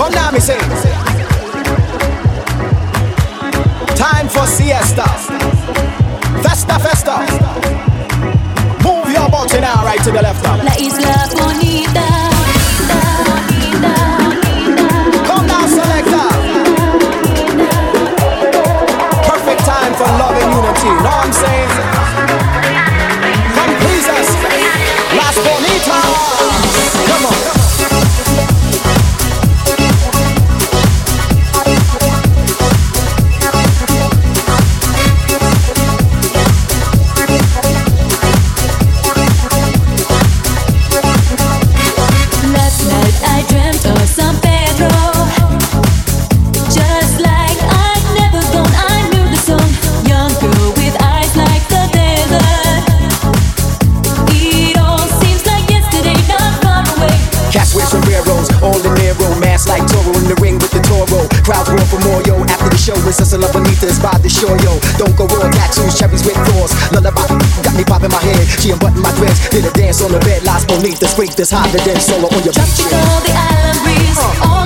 Come now, me say. Time for siesta. Festa, festa. Move your body now, right to the left. La isla bonita. sure yo, don't go wrong. Tattoos, cherries with claws, lullaby, got me popping my head. She unbuttoned my dress, did a dance on the bed, lies beneath the street, this hotter than solo on your beach. Tropical, the island breeze. Uh.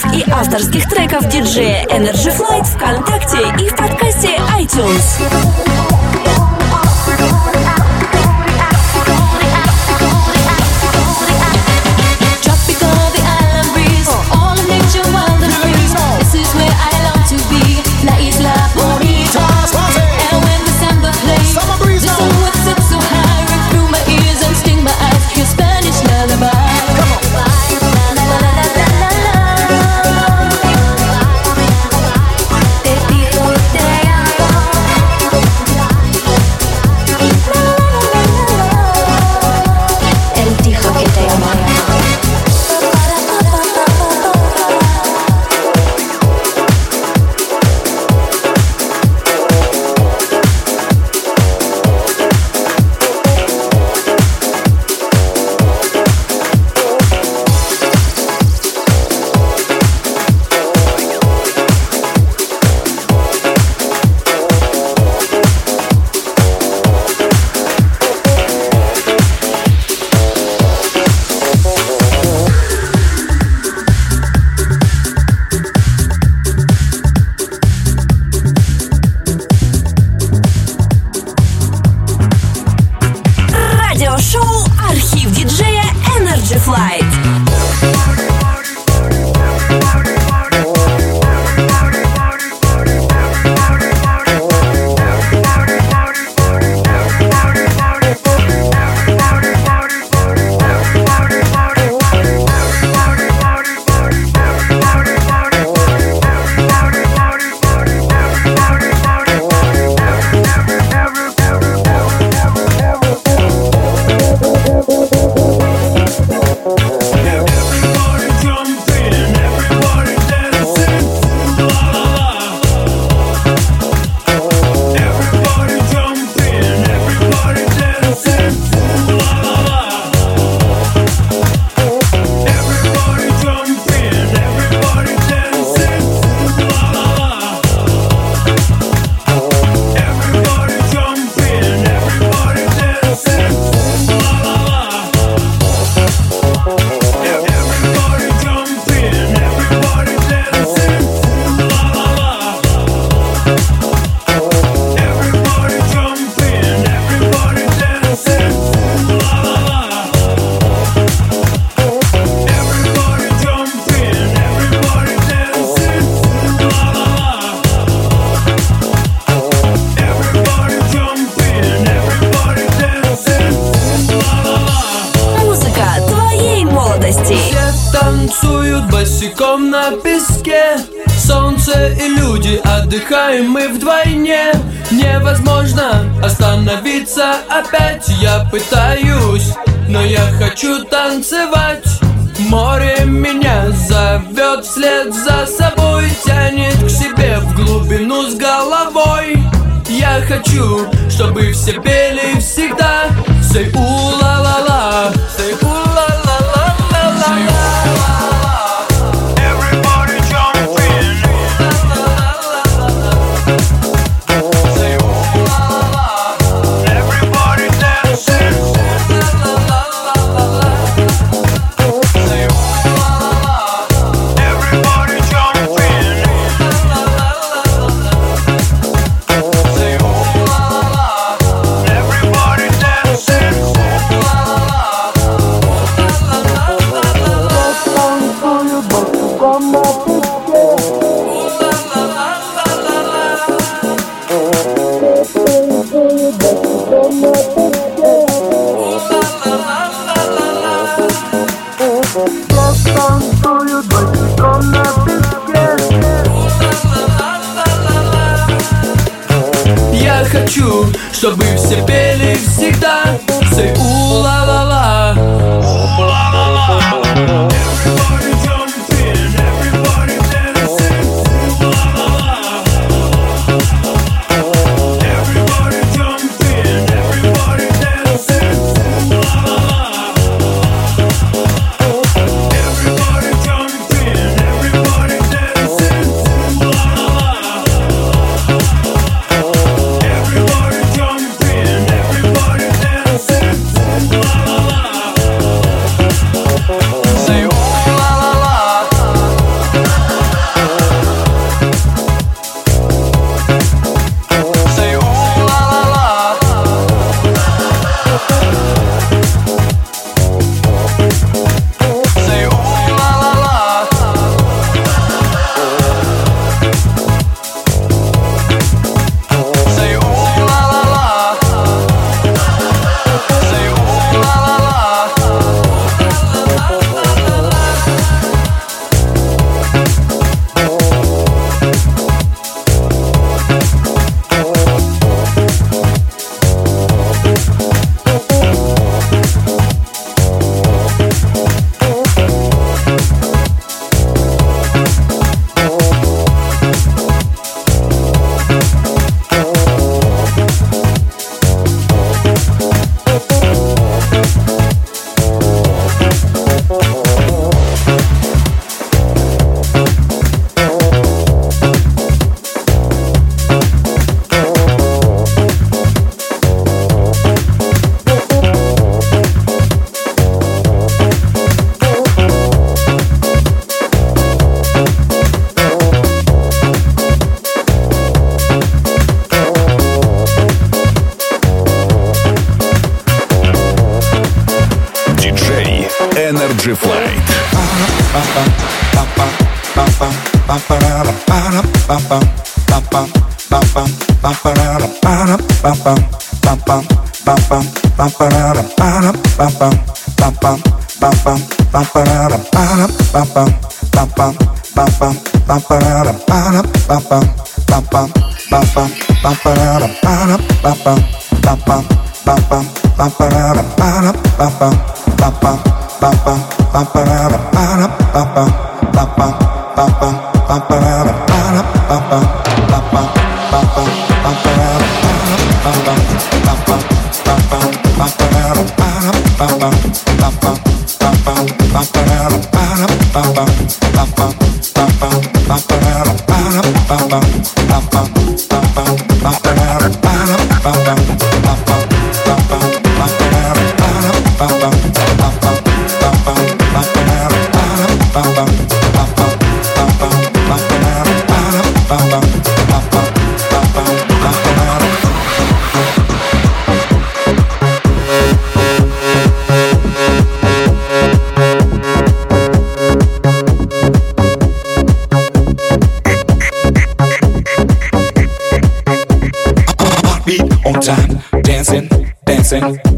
ремиксов и авторских треков диджея Energy Flight ВКонтакте и в подкасте iTunes.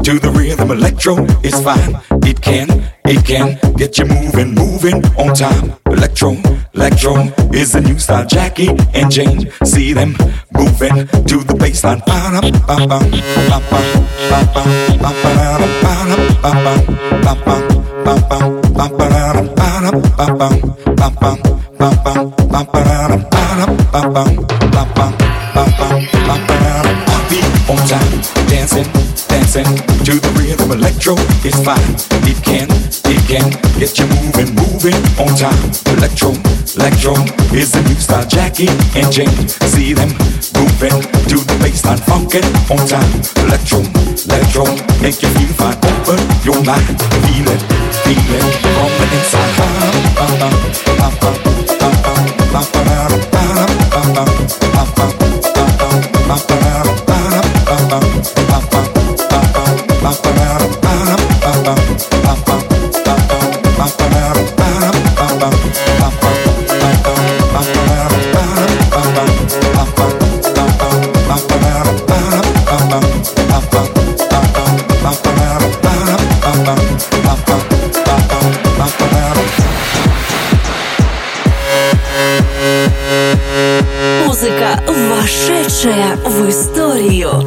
To the rhythm. Electro is fine. It can, it can get you moving, moving on time. Electro, electro is the new style. Jackie and Jane, see them moving to the baseline. On time, dancing, to the rhythm. Electro is fine. It can, it can get you moving, moving on time. Electro, electro is the new style. Jackie and Jane, see them moving to the baseline, funkin' on time. Electro, electro, make you feel fine. Open your mind, feel it, feel it from the inside. Ba, ba, ba, ba, ba, ba, ba, ba, ba, ba, ba, ba, ba. Вошедшая в историю.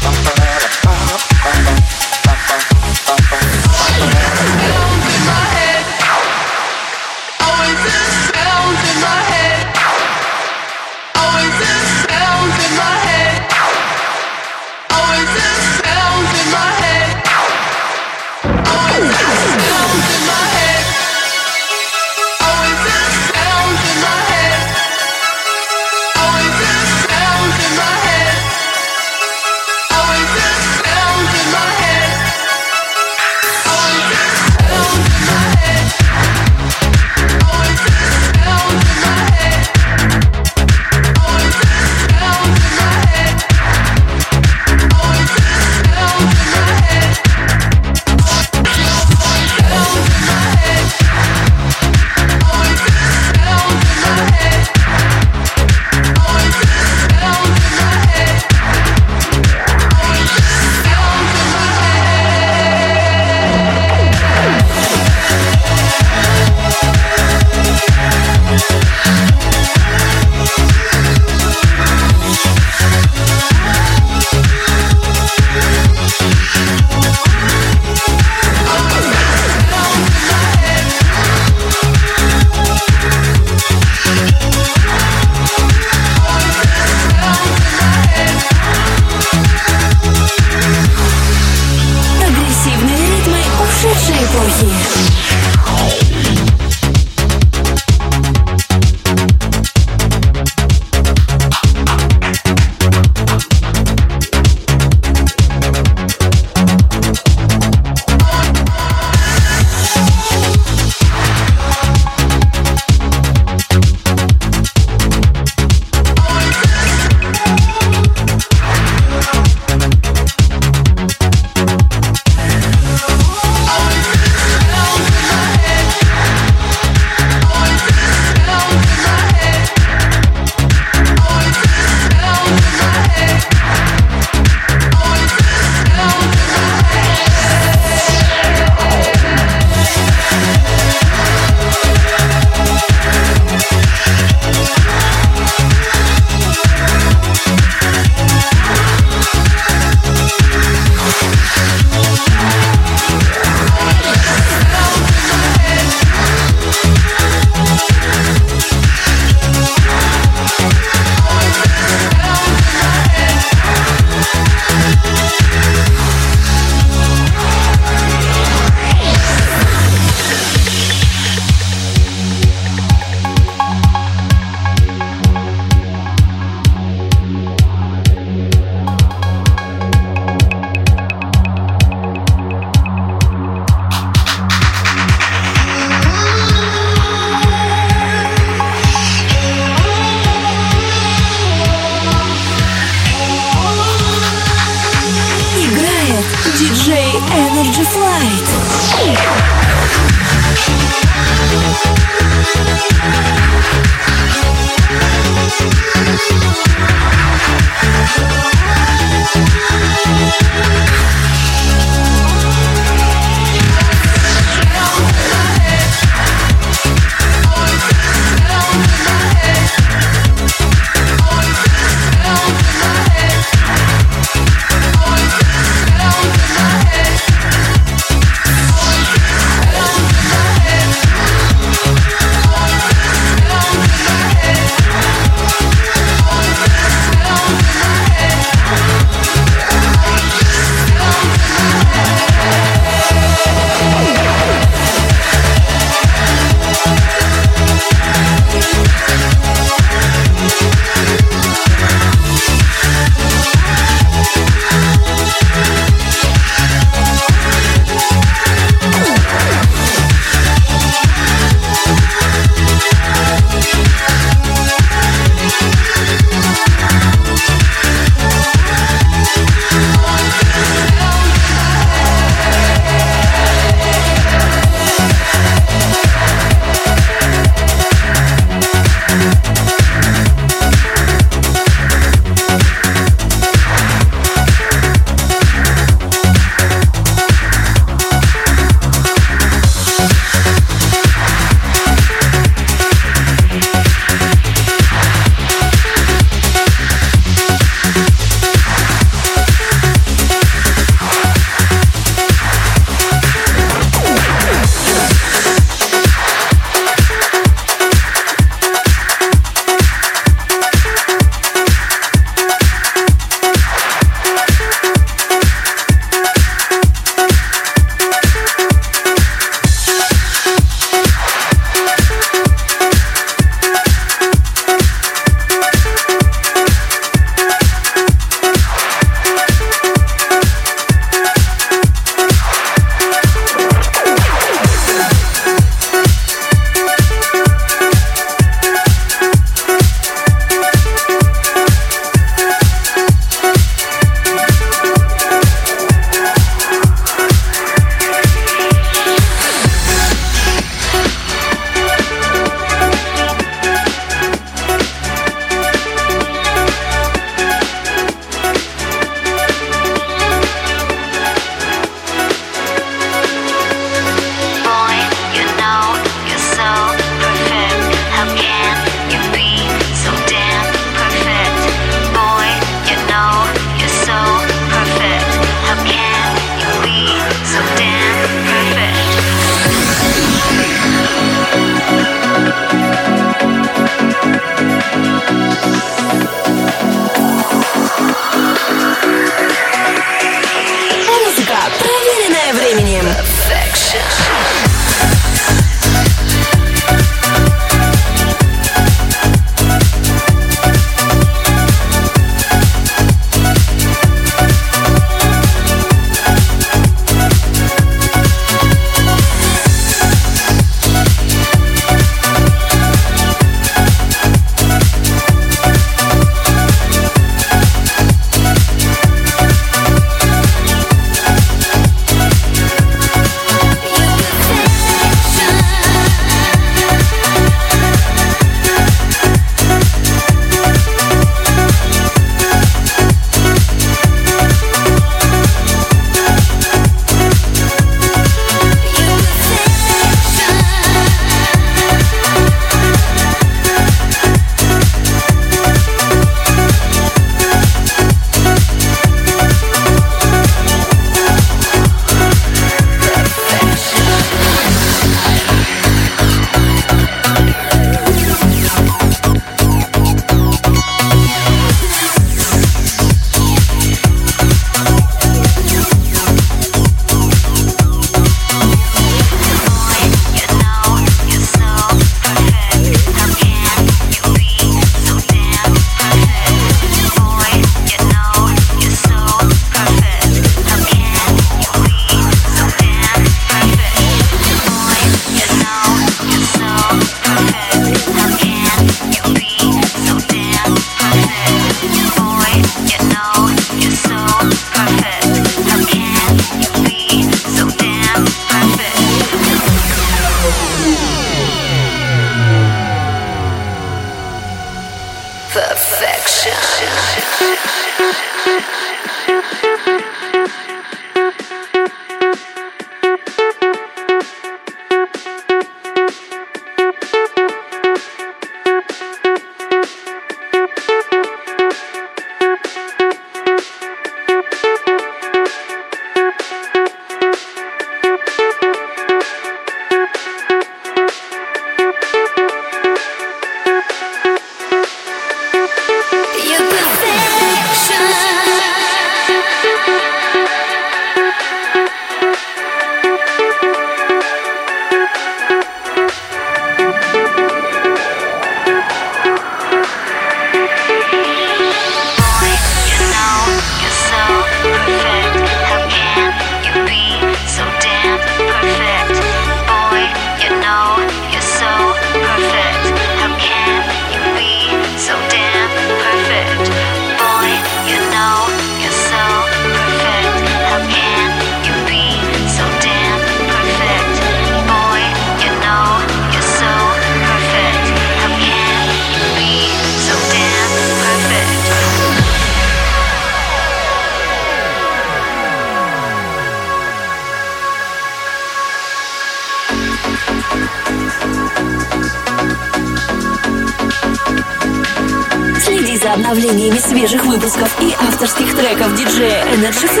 Energy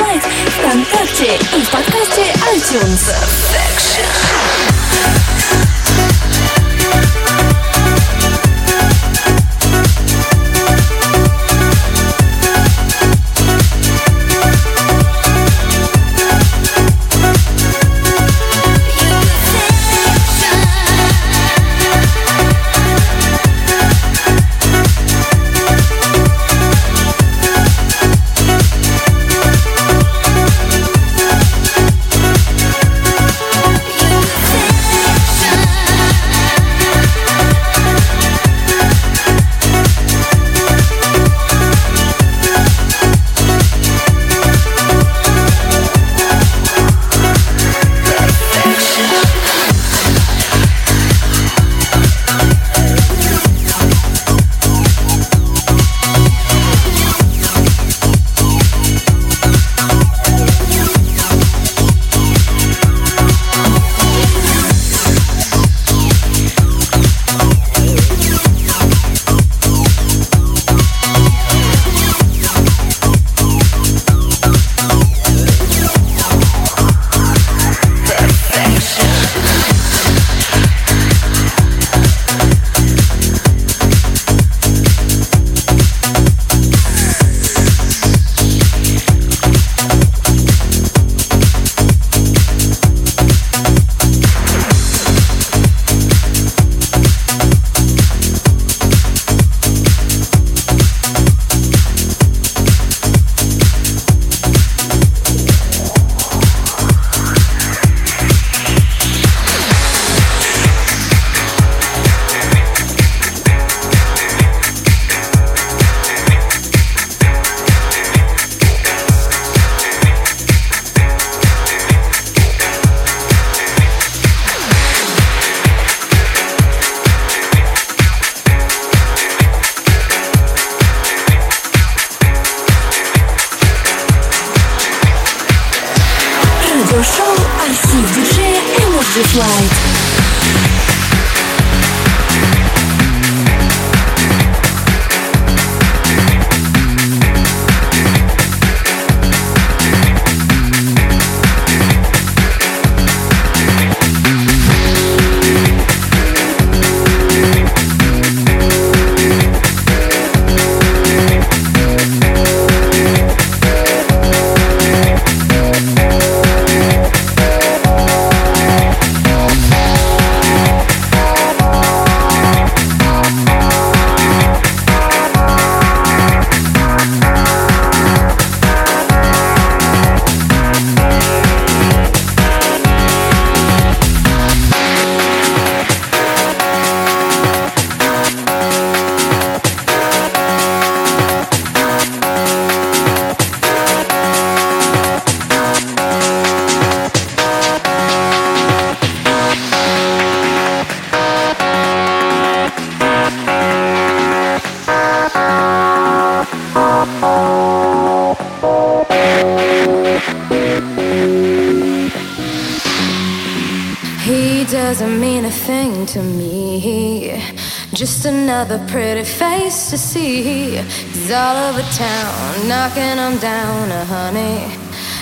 another pretty face to see. He's all over town, knocking them down, uh, honey.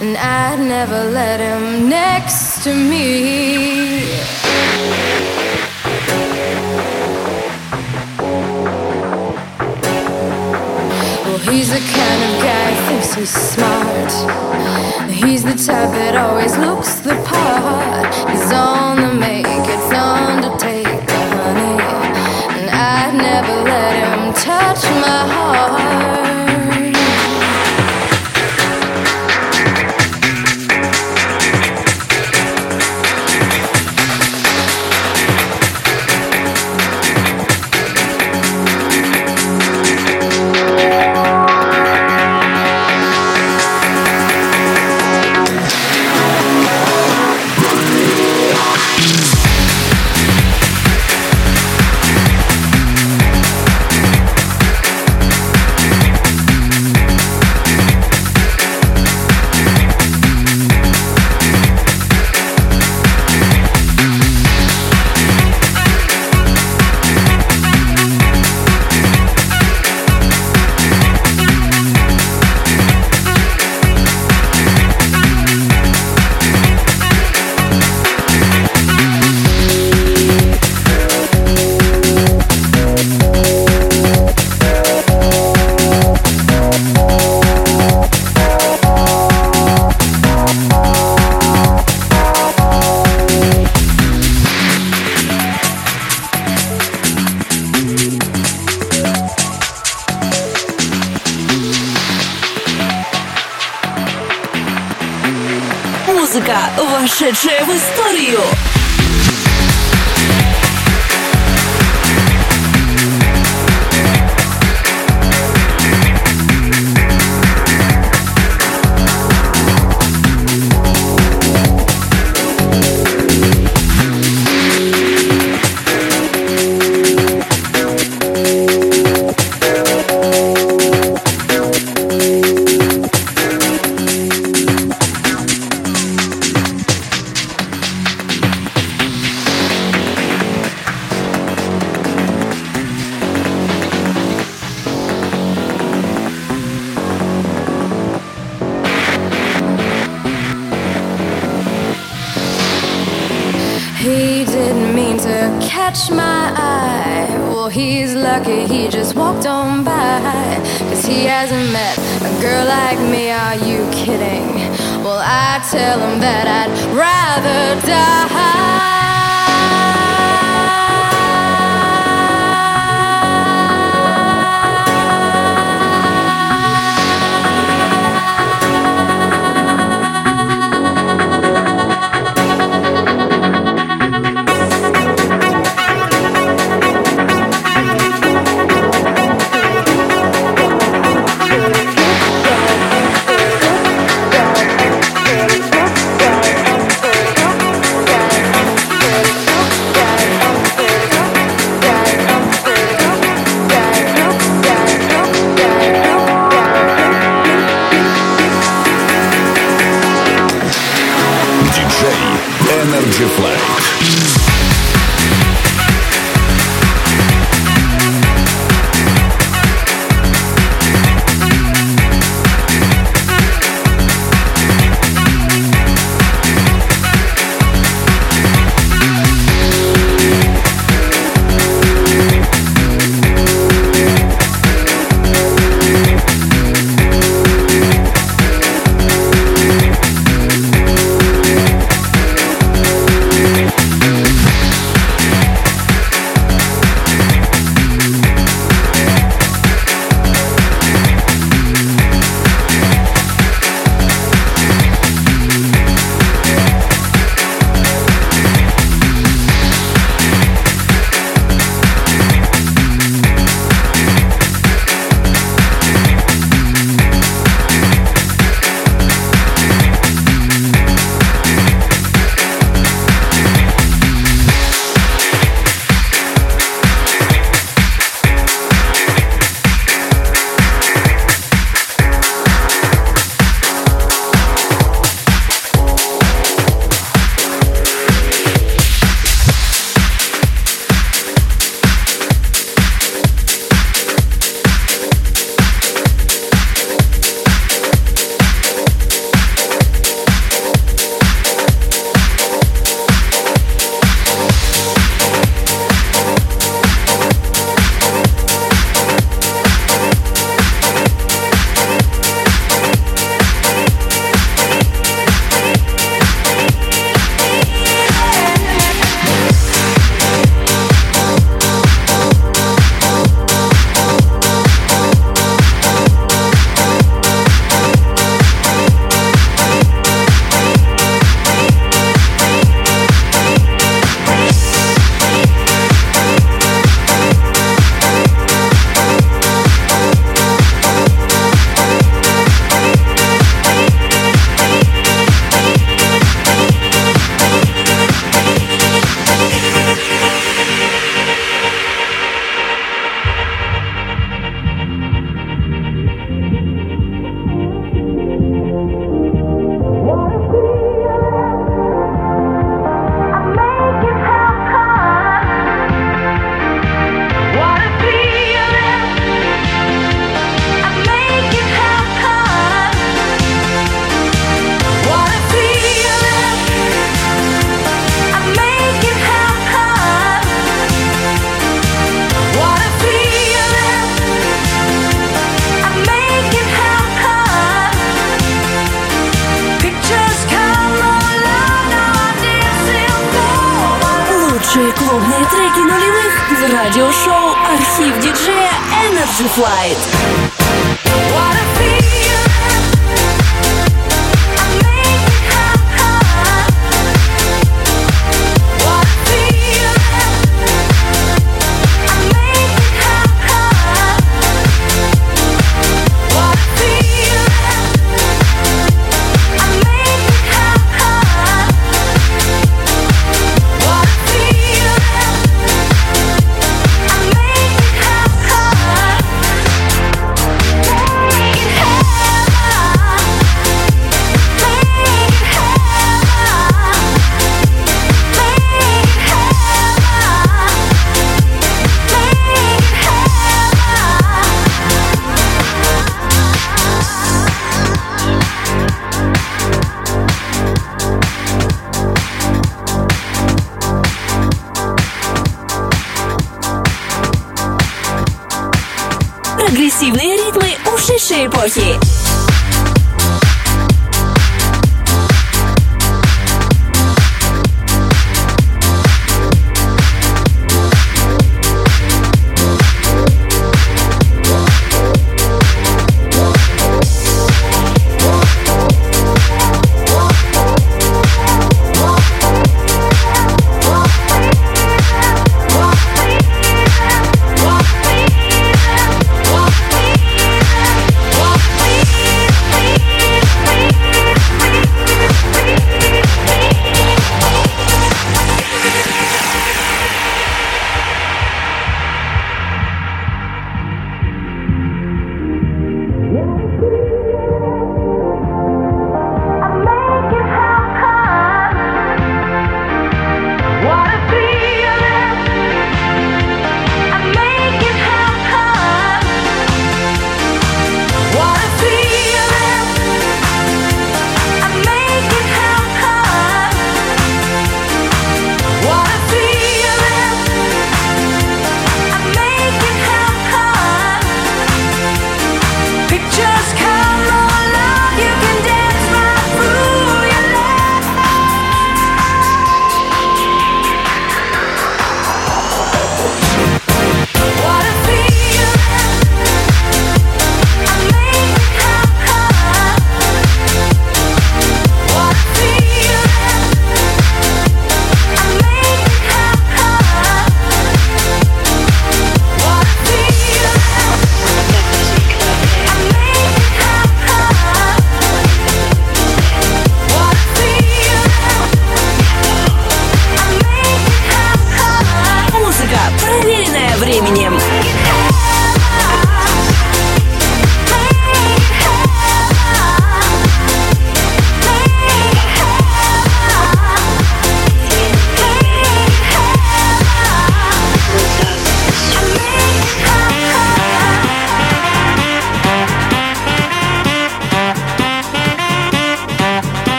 And I'd never let him next to me. Well, he's the kind of guy thinks he's smart. He's the type that always looks the part. He's on the make, it's. I'd never let him touch my heart.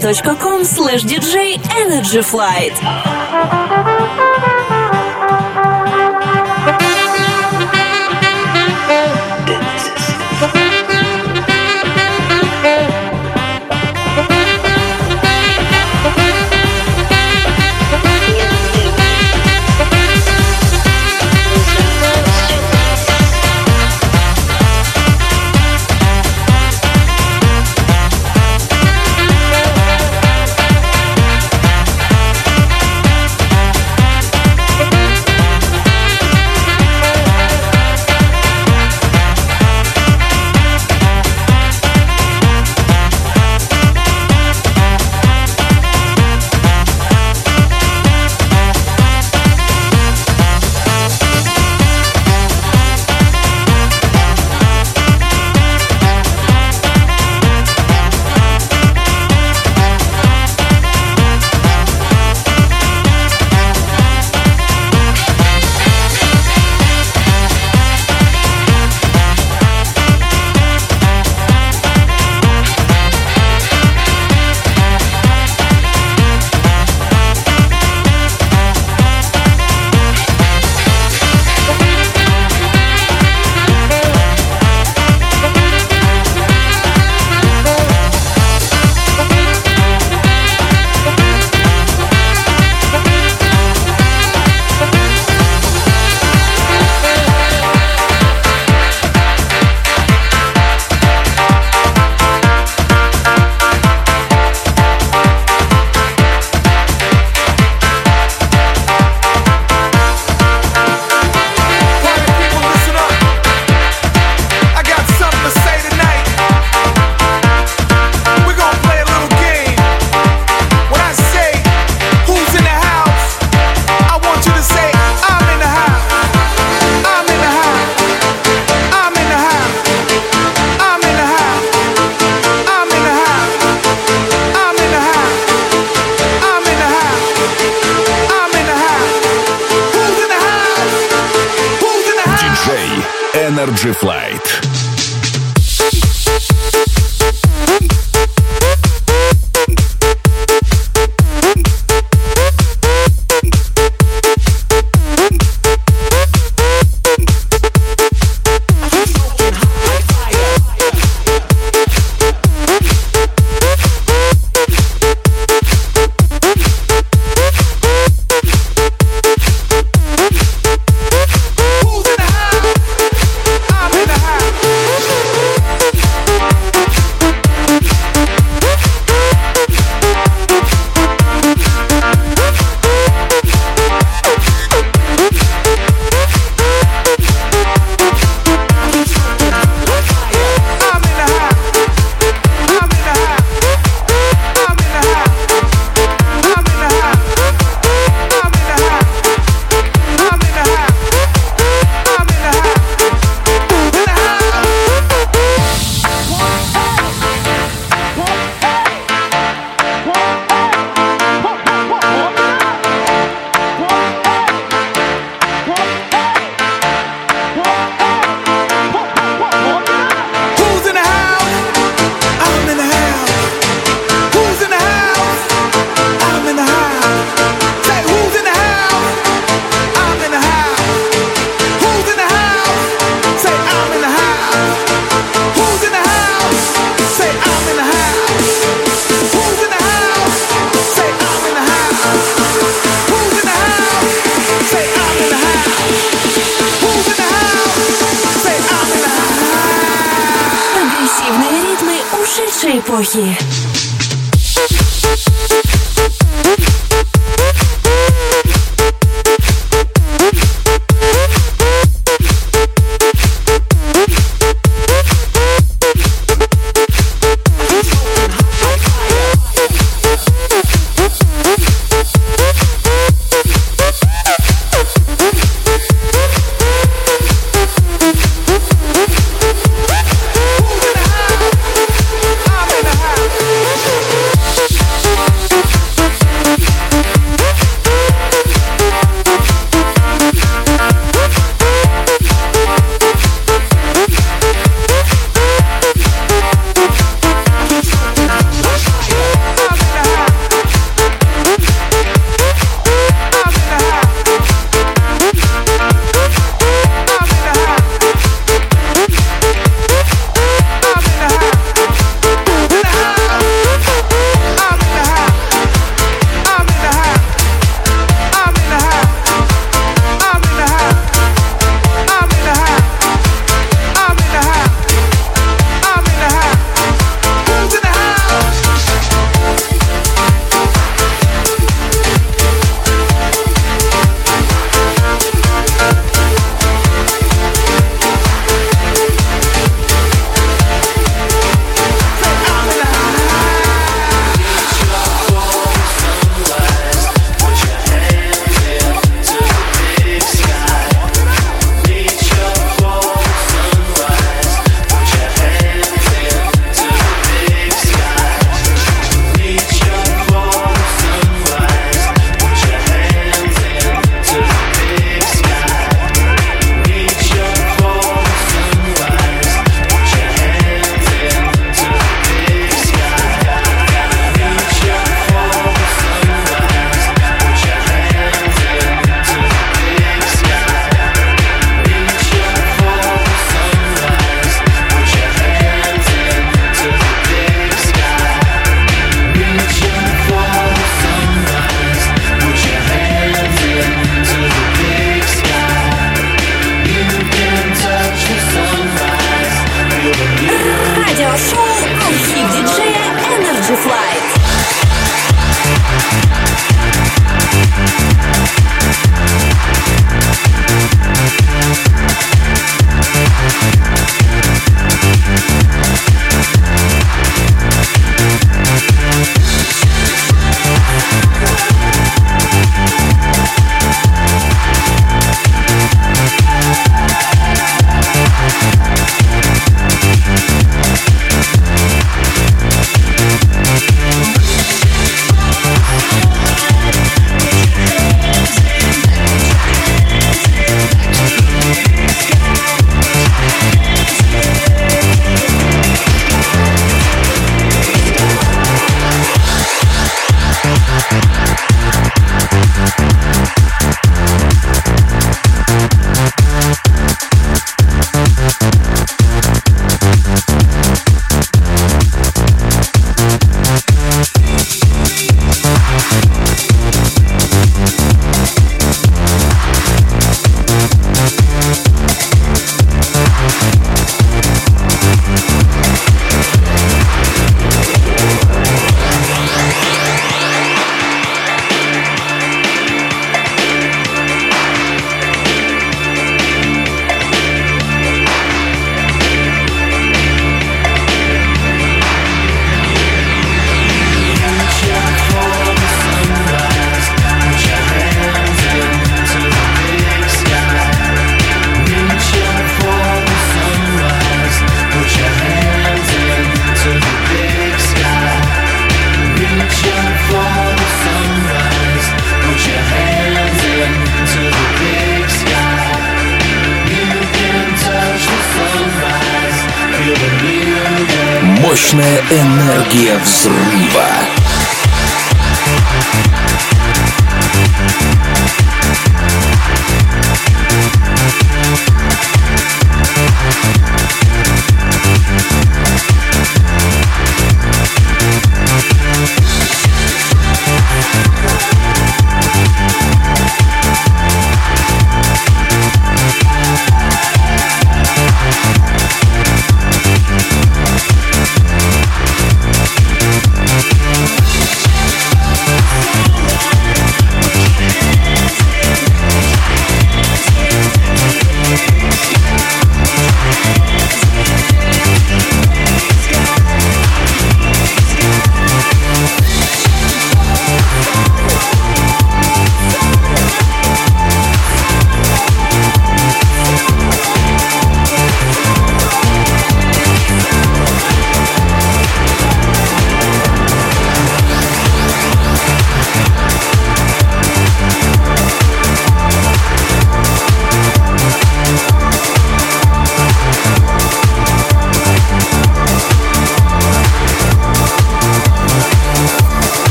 vk.com slash DJ Energy Flight.